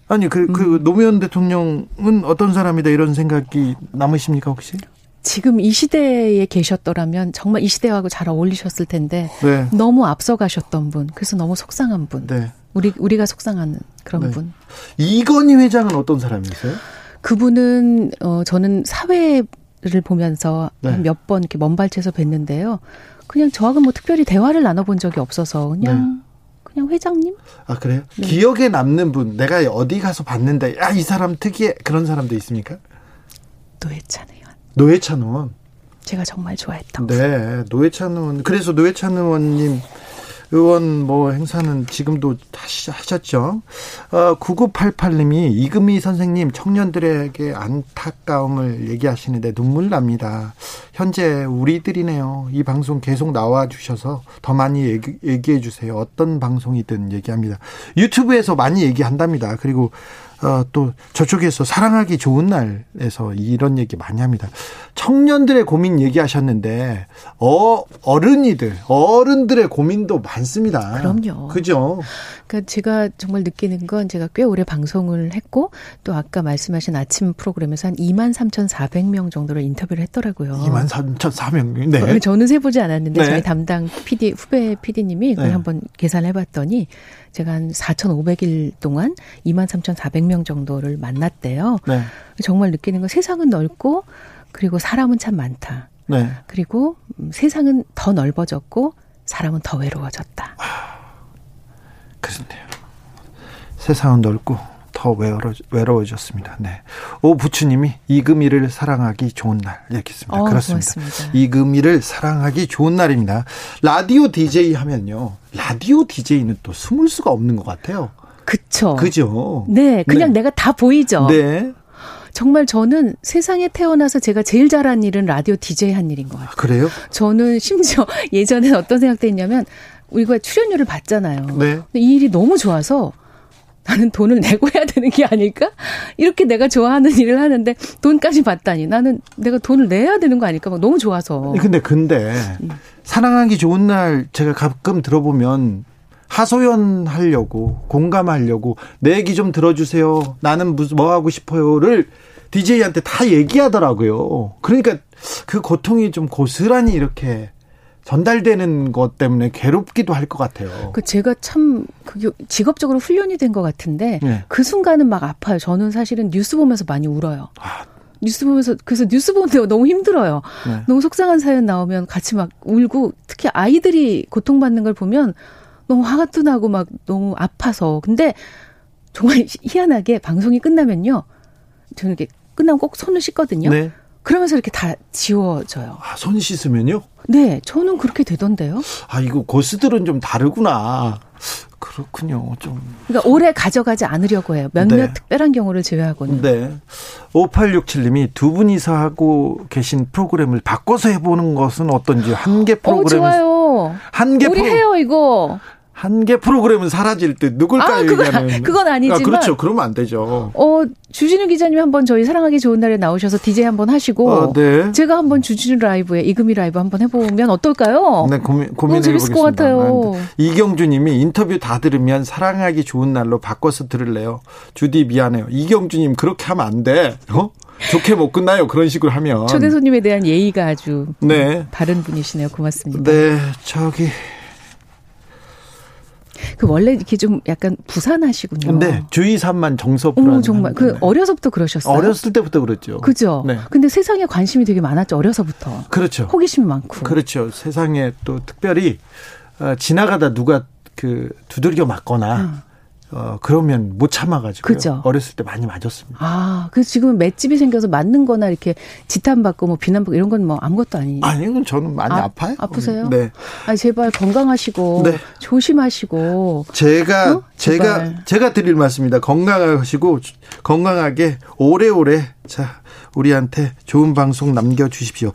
아니, 그, 그, 음. 노무현 대통령은 어떤 사람이다 이런 생각이 남으십니까, 혹시? 지금 이 시대에 계셨더라면 정말 이 시대하고 잘 어울리셨을 텐데 네. 너무 앞서가셨던 분. 그래서 너무 속상한 분. 네. 우리 우리가 속상한 그런 네. 분. 이건희 회장은 어떤 사람이세요? 그분은 어 저는 사회를 보면서 네. 몇번 이렇게 먼발치에서 뵀는데요. 그냥 저하고 뭐 특별히 대화를 나눠본 적이 없어서 그냥 그냥 회장님? 아 그래요? 네. 기억에 남는 분, 내가 어디 가서 봤는데, 아이 사람 특이해 그런 사람도 있습니까? 노회찬 의원. 노회찬 의원. 제가 정말 좋아했던 분. 네, 노회찬 의원. 그래서 노회찬 의원님 의원 뭐 행사는 지금도 다시 하셨죠. 어, 9988님이 이금희 선생님 청년들에게 안타까움을 얘기하시는데 눈물 납니다. 현재 우리들이네요. 이 방송 계속 나와 주셔서 더 많이 얘기, 얘기해 주세요. 어떤 방송이든 얘기합니다. 유튜브에서 많이 얘기한답니다. 그리고 어, 또 저쪽에서 사랑하기 좋은 날에서 이런 얘기 많이 합니다. 청년들의 고민 얘기하셨는데 어 어른이들 어른들의 고민도 많습니다. 그럼요. 그죠? 그러니까 제가 정말 느끼는 건 제가 꽤 오래 방송을 했고 또 아까 말씀하신 아침 프로그램에서 한 2만 3,400명 정도를 인터뷰를 했더라고요. 2만 3,400명. 네. 저는 세 보지 않았는데 네. 저희 담당 PD 후배 PD님이 그걸 네. 한번 계산해 봤더니 제가 한 4,500일 동안 2만 3,400명 정도를 만났대요. 네. 정말 느끼는 건 세상은 넓고 그리고 사람은 참 많다. 네. 그리고 음, 세상은 더 넓어졌고 사람은 더 외로워졌다. 그렇네요. 세상은 넓고 더 외로워, 외로워졌습니다. 네. 오 부추님이 이금희를 사랑하기 좋은 날 얘기했습니다. 어, 그렇습니다. 고맙습니다. 이금희를 사랑하기 좋은 날입니다. 라디오 DJ 하면요. 라디오 DJ는 또 숨을 수가 없는 것 같아요. 그쵸. 그죠? 네, 그냥 네. 내가 다 보이죠. 네. 정말 저는 세상에 태어나서 제가 제일 잘한 일은 라디오 DJ 한 일인 것 같아요. 그래요? 저는 심지어 (laughs) 예전에 어떤 생각도 했냐면 우리가 출연료를 받잖아요. 네. 근데 이 일이 너무 좋아서 나는 돈을 내고 해야 되는 게 아닐까? 이렇게 내가 좋아하는 일을 하는데 돈까지 받다니 나는 내가 돈을 내야 되는 거 아닐까? 막 너무 좋아서. 근데 근데 사랑하기 좋은 날 제가 가끔 들어보면 하소연하려고 공감하려고 내 얘기 좀 들어주세요. 나는 무슨 뭐 하고 싶어요를 DJ한테 다 얘기하더라고요. 그러니까 그 고통이 좀 고스란히 이렇게 전달되는 것 때문에 괴롭기도 할 것 같아요. 그 제가 참 그게 직업적으로 훈련이 된 것 같은데 네. 그 순간은 막 아파요. 저는 사실은 뉴스 보면서 많이 울어요. 아. 뉴스 보면서 그래서 뉴스 보는데 너무 힘들어요. 네. 너무 속상한 사연 나오면 같이 막 울고 특히 아이들이 고통받는 걸 보면 너무 화가 나고 막 너무 아파서 근데 정말 희한하게 방송이 끝나면요 저는 이렇게 끝나면 꼭 손을 씻거든요. 네. 그러면서 이렇게 다 지워져요. 아, 손 씻으면요? 네, 저는 그렇게 되던데요. 아, 이거 고수들은 좀 다르구나. 그렇군요. 좀. 그러니까 오래 가져가지 않으려고 해요. 몇몇 네. 특별한 경우를 제외하고는. 네. 5867님이 두 분이서 하고 계신 프로그램을 바꿔서 해보는 것은 어떤지 한개 어, 프로그램은 좋아요. 한개 우리 프로 해요 이거. 한 개 프로그램은 사라질 듯 누굴까요 아, 그건- 얘기하는 그건 아니지만. 아, 그렇죠 그러면 안 되죠 어 주진우 기자님 한번 저희 사랑하기 좋은 날에 나오셔서 DJ 한번 하시고 어, 네. 제가 한번 주진우 라이브에 이금희 라이브 한번 해보면 어떨까요? 네 고민 고민해 재밌을 것 보겠습니다. 같아요. 네. 이경주님이 인터뷰 다 들으면 사랑하기 좋은 날로 바꿔서 들을래요. 주디 미안해요. 이경주님 그렇게 하면 안 돼. 어? 좋게 못 끝나요. 그런 식으로 하면. 초대 손님에 대한 예의가 아주 네. 바른 분이시네요. 고맙습니다. 네 저기 그 원래 이렇게 좀 약간 부산하시군요. 근데 주의 산만 정서 불안. 어머 정말 그 어려서부터 그러셨어요. 어렸을 때부터 그랬죠. 그죠? 네. 근데 세상에 관심이 되게 많았죠. 어려서부터. 그렇죠. 호기심이 많고. 그렇죠. 세상에 또 특별히 어, 지나가다 누가 그 두들겨 맞거나 어 그러면 못 참아가지고 음. 그죠. 어렸을 때 많이 맞았습니다. 아, 그래서 지금은 맷집이 생겨서 맞는 거나 이렇게 지탄받고 뭐 비난받고 이런 건 뭐 아무것도 아니. 아니 이건 저는 많이 아, 아, 파요 아프세요? 네. 아니, 제발 건강하시고 네. 조심하시고 제가 어? 제가. 제가 드릴 말씀입니다. 건강하시고 건강하게 오래오래 자 우리한테 좋은 방송 남겨 주십시오.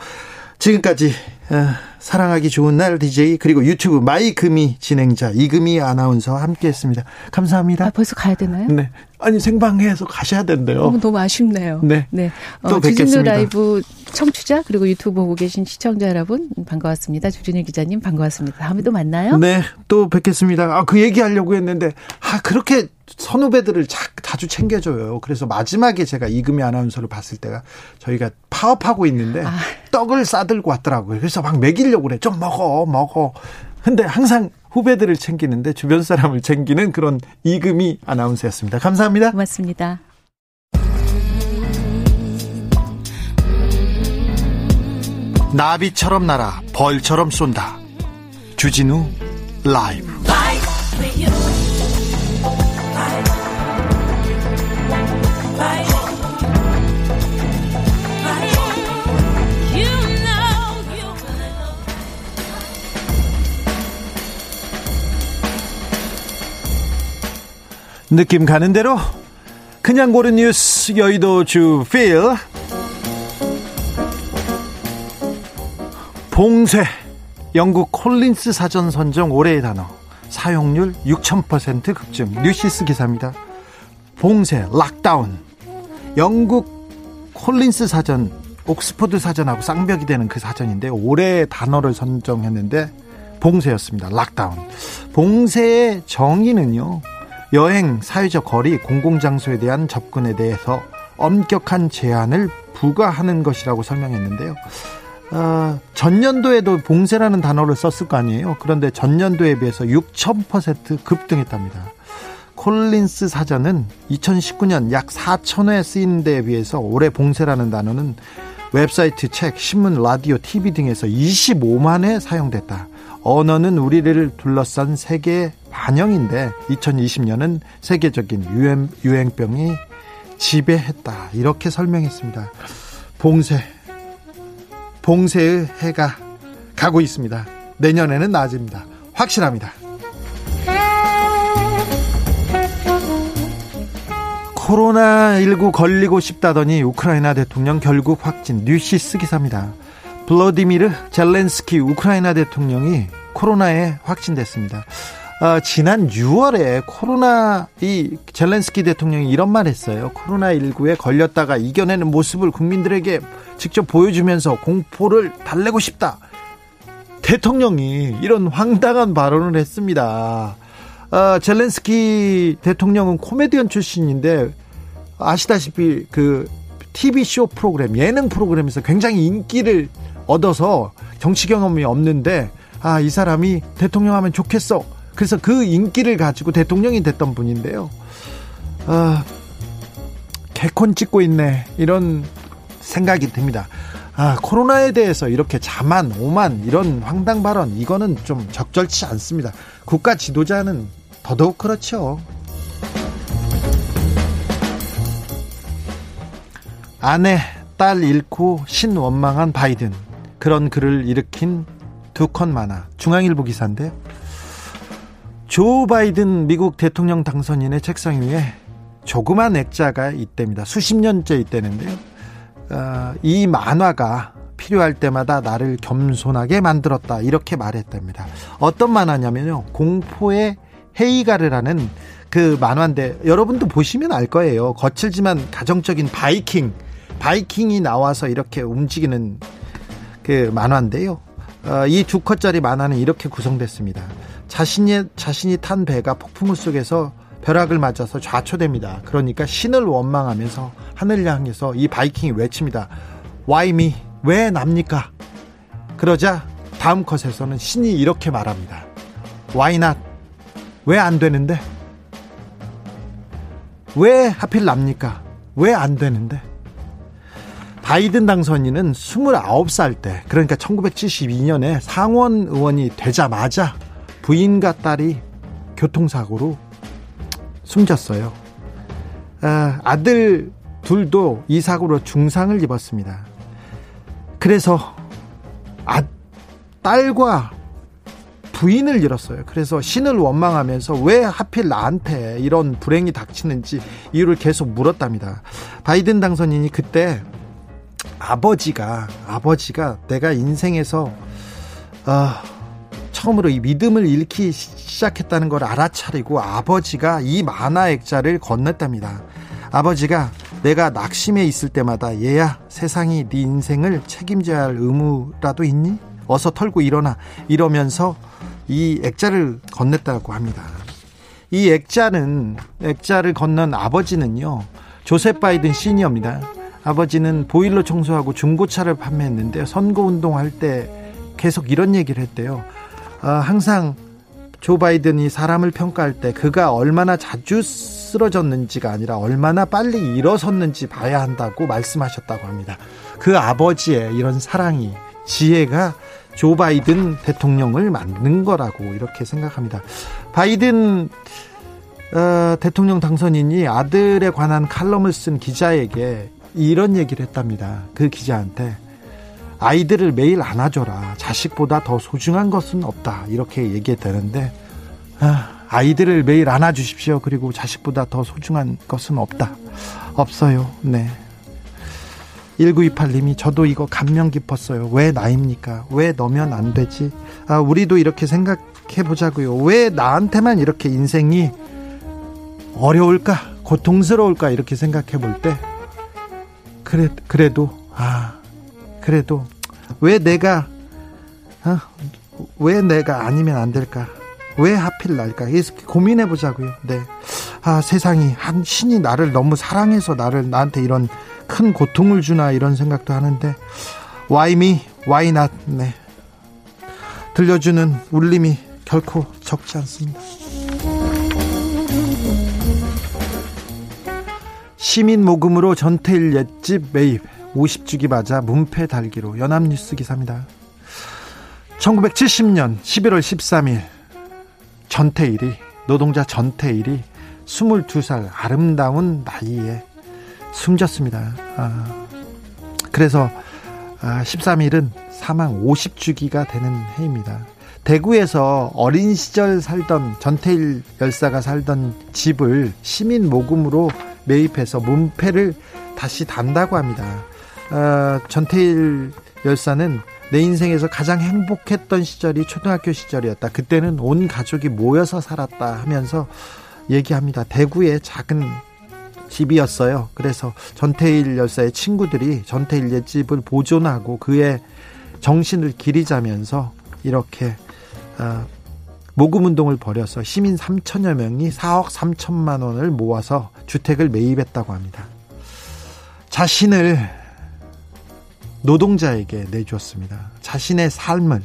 지금까지 어, 사랑하기 좋은 날 DJ 그리고 유튜브 마이금이 진행자 이금희 아나운서와 함께했습니다. 감사합니다. 아, 벌써 가야 되나요? 네. 아니 생방해서 가셔야 된대요. 너무 너무 아쉽네요. 네. 네. 또 어, 주진우 뵙겠습니다. 라이브 청취자 그리고 유튜브 보고 계신 시청자 여러분 반가웠습니다. 주진우 기자님 반가웠습니다. 다음에 또 만나요. 네, 또 뵙겠습니다. 아, 그 얘기 하려고 했는데, 아, 그렇게 선후배들을 자, 자주 챙겨줘요. 그래서 마지막에 제가 이금희 아나운서를 봤을 때가 저희가 파업하고 있는데, 아. 떡을 싸들고 왔더라고요. 그래서 막 먹이려고 그래. 좀 먹어, 먹어. 근데 항상 후배들을 챙기는데 주변 사람을 챙기는 그런 이금희 아나운서였습니다. 감사합니다. 고맙습니다. 나비처럼 날아 벌처럼 쏜다. 주진우 라이브. 느낌 가는 대로 그냥 고른 뉴스 여의도 주필 봉쇄 영국 콜린스 사전 선정 올해의 단어. 사용률 6000% 급증. 뉴시스 기사입니다. 봉쇄 lockdown 영국 콜린스 사전 옥스퍼드 사전하고 쌍벽이 되는 그 사전인데 올해의 단어를 선정했는데 봉쇄였습니다. 락다운 봉쇄의 정의는요 여행, 사회적 거리, 공공장소에 대한 접근에 대해서 엄격한 제한을 부과하는 것이라고 설명했는데요. 어, 전년도에도 봉쇄라는 단어를 썼을 거 아니에요. 그런데 전년도에 비해서 6,000% 급등했답니다. 콜린스 사전은 2019년 약 4천회 쓰인 데에 비해서 올해 봉쇄라는 단어는 웹사이트, 책, 신문, 라디오, TV 등에서 25만 회 사용됐다. 언어는 우리를 둘러싼 세계의 반영인데 2020년은 세계적인 유행, 유행병이 지배했다. 이렇게 설명했습니다. 봉쇄, 봉쇄의 해가 가고 있습니다. 내년에는 나아집니다. 확실합니다. 코로나19 걸리고 싶다더니 우크라이나 대통령 결국 확진 뉴시스 기사입니다. 블러디미르 젤렌스키 우크라이나 대통령이 코로나에 확진됐습니다. 어, 지난 6월에 코로나 이 젤렌스키 대통령이 이런 말 했어요. 코로나19에 걸렸다가 이겨내는 모습을 국민들에게 직접 보여주면서 공포를 달래고 싶다. 대통령이 이런 황당한 발언을 했습니다. 어, 젤렌스키 대통령은 코미디언 출신인데 아시다시피 그 TV 쇼 프로그램 예능 프로그램에서 굉장히 인기를 얻어서 정치 경험이 없는데 아 이 사람이 대통령 하면 좋겠어 그래서 그 인기를 가지고 대통령이 됐던 분인데요. 아, 개콘 찍고 있네. 이런 생각이 듭니다. 아, 코로나에 대해서 이렇게 자만, 오만, 이런 황당 발언, 이거는 좀 적절치 않습니다. 국가 지도자는 더더욱 그렇죠. 아내, 딸 잃고 신원망한 바이든. 그런 글을 일으킨 두 컷 만화. 중앙일보 기사인데 조 바이든 미국 대통령 당선인의 책상 위에 조그만 액자가 있답니다. 수십 년째 있다는데요. 어, 이 만화가 필요할 때마다 나를 겸손하게 만들었다. 이렇게 말했답니다. 어떤 만화냐면요. 공포의 헤이가르라는 그 만화인데 여러분도 보시면 알 거예요. 거칠지만 가정적인 바이킹, 바이킹이 나와서 이렇게 움직이는 그 만화인데요. 어, 이두 컷짜리 만화는 이렇게 구성됐습니다. 자신이 자신이 탄 배가 폭풍우 속에서 벼락을 맞아서 좌초됩니다. 그러니까 신을 원망하면서 하늘을 향해서 이 바이킹이 외칩니다. Why me? 왜 납니까? 그러자 다음 컷에서는 신이 이렇게 말합니다. Why not? 왜 안 되는데? 왜 하필 납니까? 왜 안 되는데? 바이든 당선인은 29살 때, 그러니까 1972년에 상원 의원이 되자마자 부인과 딸이 교통사고로 숨졌어요. 아, 아들 둘도 이 사고로 중상을 입었습니다. 그래서 아, 딸과 부인을 잃었어요. 그래서 신을 원망하면서 왜 하필 나한테 이런 불행이 닥치는지 이유를 계속 물었답니다. 바이든 당선인이 그때 아버지가 아버지가 내가 인생에서 어, 처음으로 이 믿음을 잃기 시작했다는 걸 알아차리고 아버지가 이 만화 액자를 건넸답니다. 아버지가 내가 낙심해 있을 때마다 얘야 세상이 네 인생을 책임져야 할 의무라도 있니? 어서 털고 일어나 이러면서 이 액자를 건넸다고 합니다. 이 액자는 액자를 건넌 아버지는요 조셉 바이든 시니어입니다. 아버지는 보일러 청소하고 중고차를 판매했는데 선거 운동 할 때 계속 이런 얘기를 했대요. 아, 항상 조 바이든이 사람을 평가할 때 그가 얼마나 자주 쓰러졌는지가 아니라 얼마나 빨리 일어섰는지 봐야 한다고 말씀하셨다고 합니다. 그 아버지의 이런 사랑이 지혜가 조 바이든 대통령을 만든 거라고 이렇게 생각합니다. 바이든 어, 대통령 당선인이 아들에 관한 칼럼을 쓴 기자에게 이런 얘기를 했답니다. 그 기자한테 아이들을 매일 안아줘라. 자식보다 더 소중한 것은 없다. 이렇게 얘기했다는데 아, 아이들을 매일 안아주십시오. 그리고 자식보다 더 소중한 것은 없다. 없어요. 네. 1928님이 저도 이거 감명 깊었어요. 왜 나입니까? 왜 너면 안 되지? 아, 우리도 이렇게 생각해 보자고요. 왜 나한테만 이렇게 인생이 어려울까? 고통스러울까? 이렇게 생각해 볼 때, 그래, 그래도, 아, 그래도, 왜 내가, 어, 왜 내가 아니면 안 될까? 왜 하필 날까? 고민해 보자고요. 네. 아, 세상이, 한 신이 나를 너무 사랑해서 나를, 나한테 이런 큰 고통을 주나 이런 생각도 하는데 Why me? Why not? 네. 들려주는 울림이 결코 적지 않습니다. 시민 모금으로 전태일 옛집 매입 50주기 맞아 문패 달기로 연합뉴스 기사입니다. 1970년 11월 13일 전태일이 노동자 전태일이 22살 아름다운 나이에 숨졌습니다. 아, 그래서 아, 13일은 사망 50주기가 되는 해입니다. 대구에서 어린 시절 살던 전태일 열사가 살던 집을 시민 모금으로 매입해서 문패를 다시 단다고 합니다. 어, 전태일 열사는 내 인생에서 가장 행복했던 시절이 초등학교 시절이었다. 그때는 온 가족이 모여서 살았다 하면서 얘기합니다. 대구의 작은 집이었어요. 그래서 전태일 열사의 친구들이 전태일 옛집을 보존하고 그의 정신을 기리자면서 이렇게 어, 모금 운동을 벌여서 시민 3천여 명이 4억 3천만 원을 모아서 주택을 매입했다고 합니다. 자신을 노동자에게 내주었습니다. 자신의 삶을,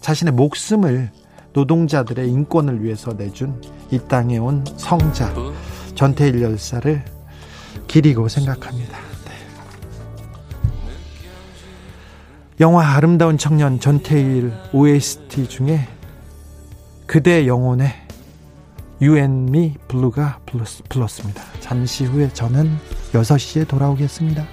자신의 목숨을 노동자들의 인권을 위해서 내준 이 땅에 온 성자 전태일 열사를 기리고 생각합니다. 네. 영화 아름다운 청년 전태일 OST 중에 그대 You and Me Blue가 불렀습니다. 잠시 후에 저는 6시에 돌아오겠습니다.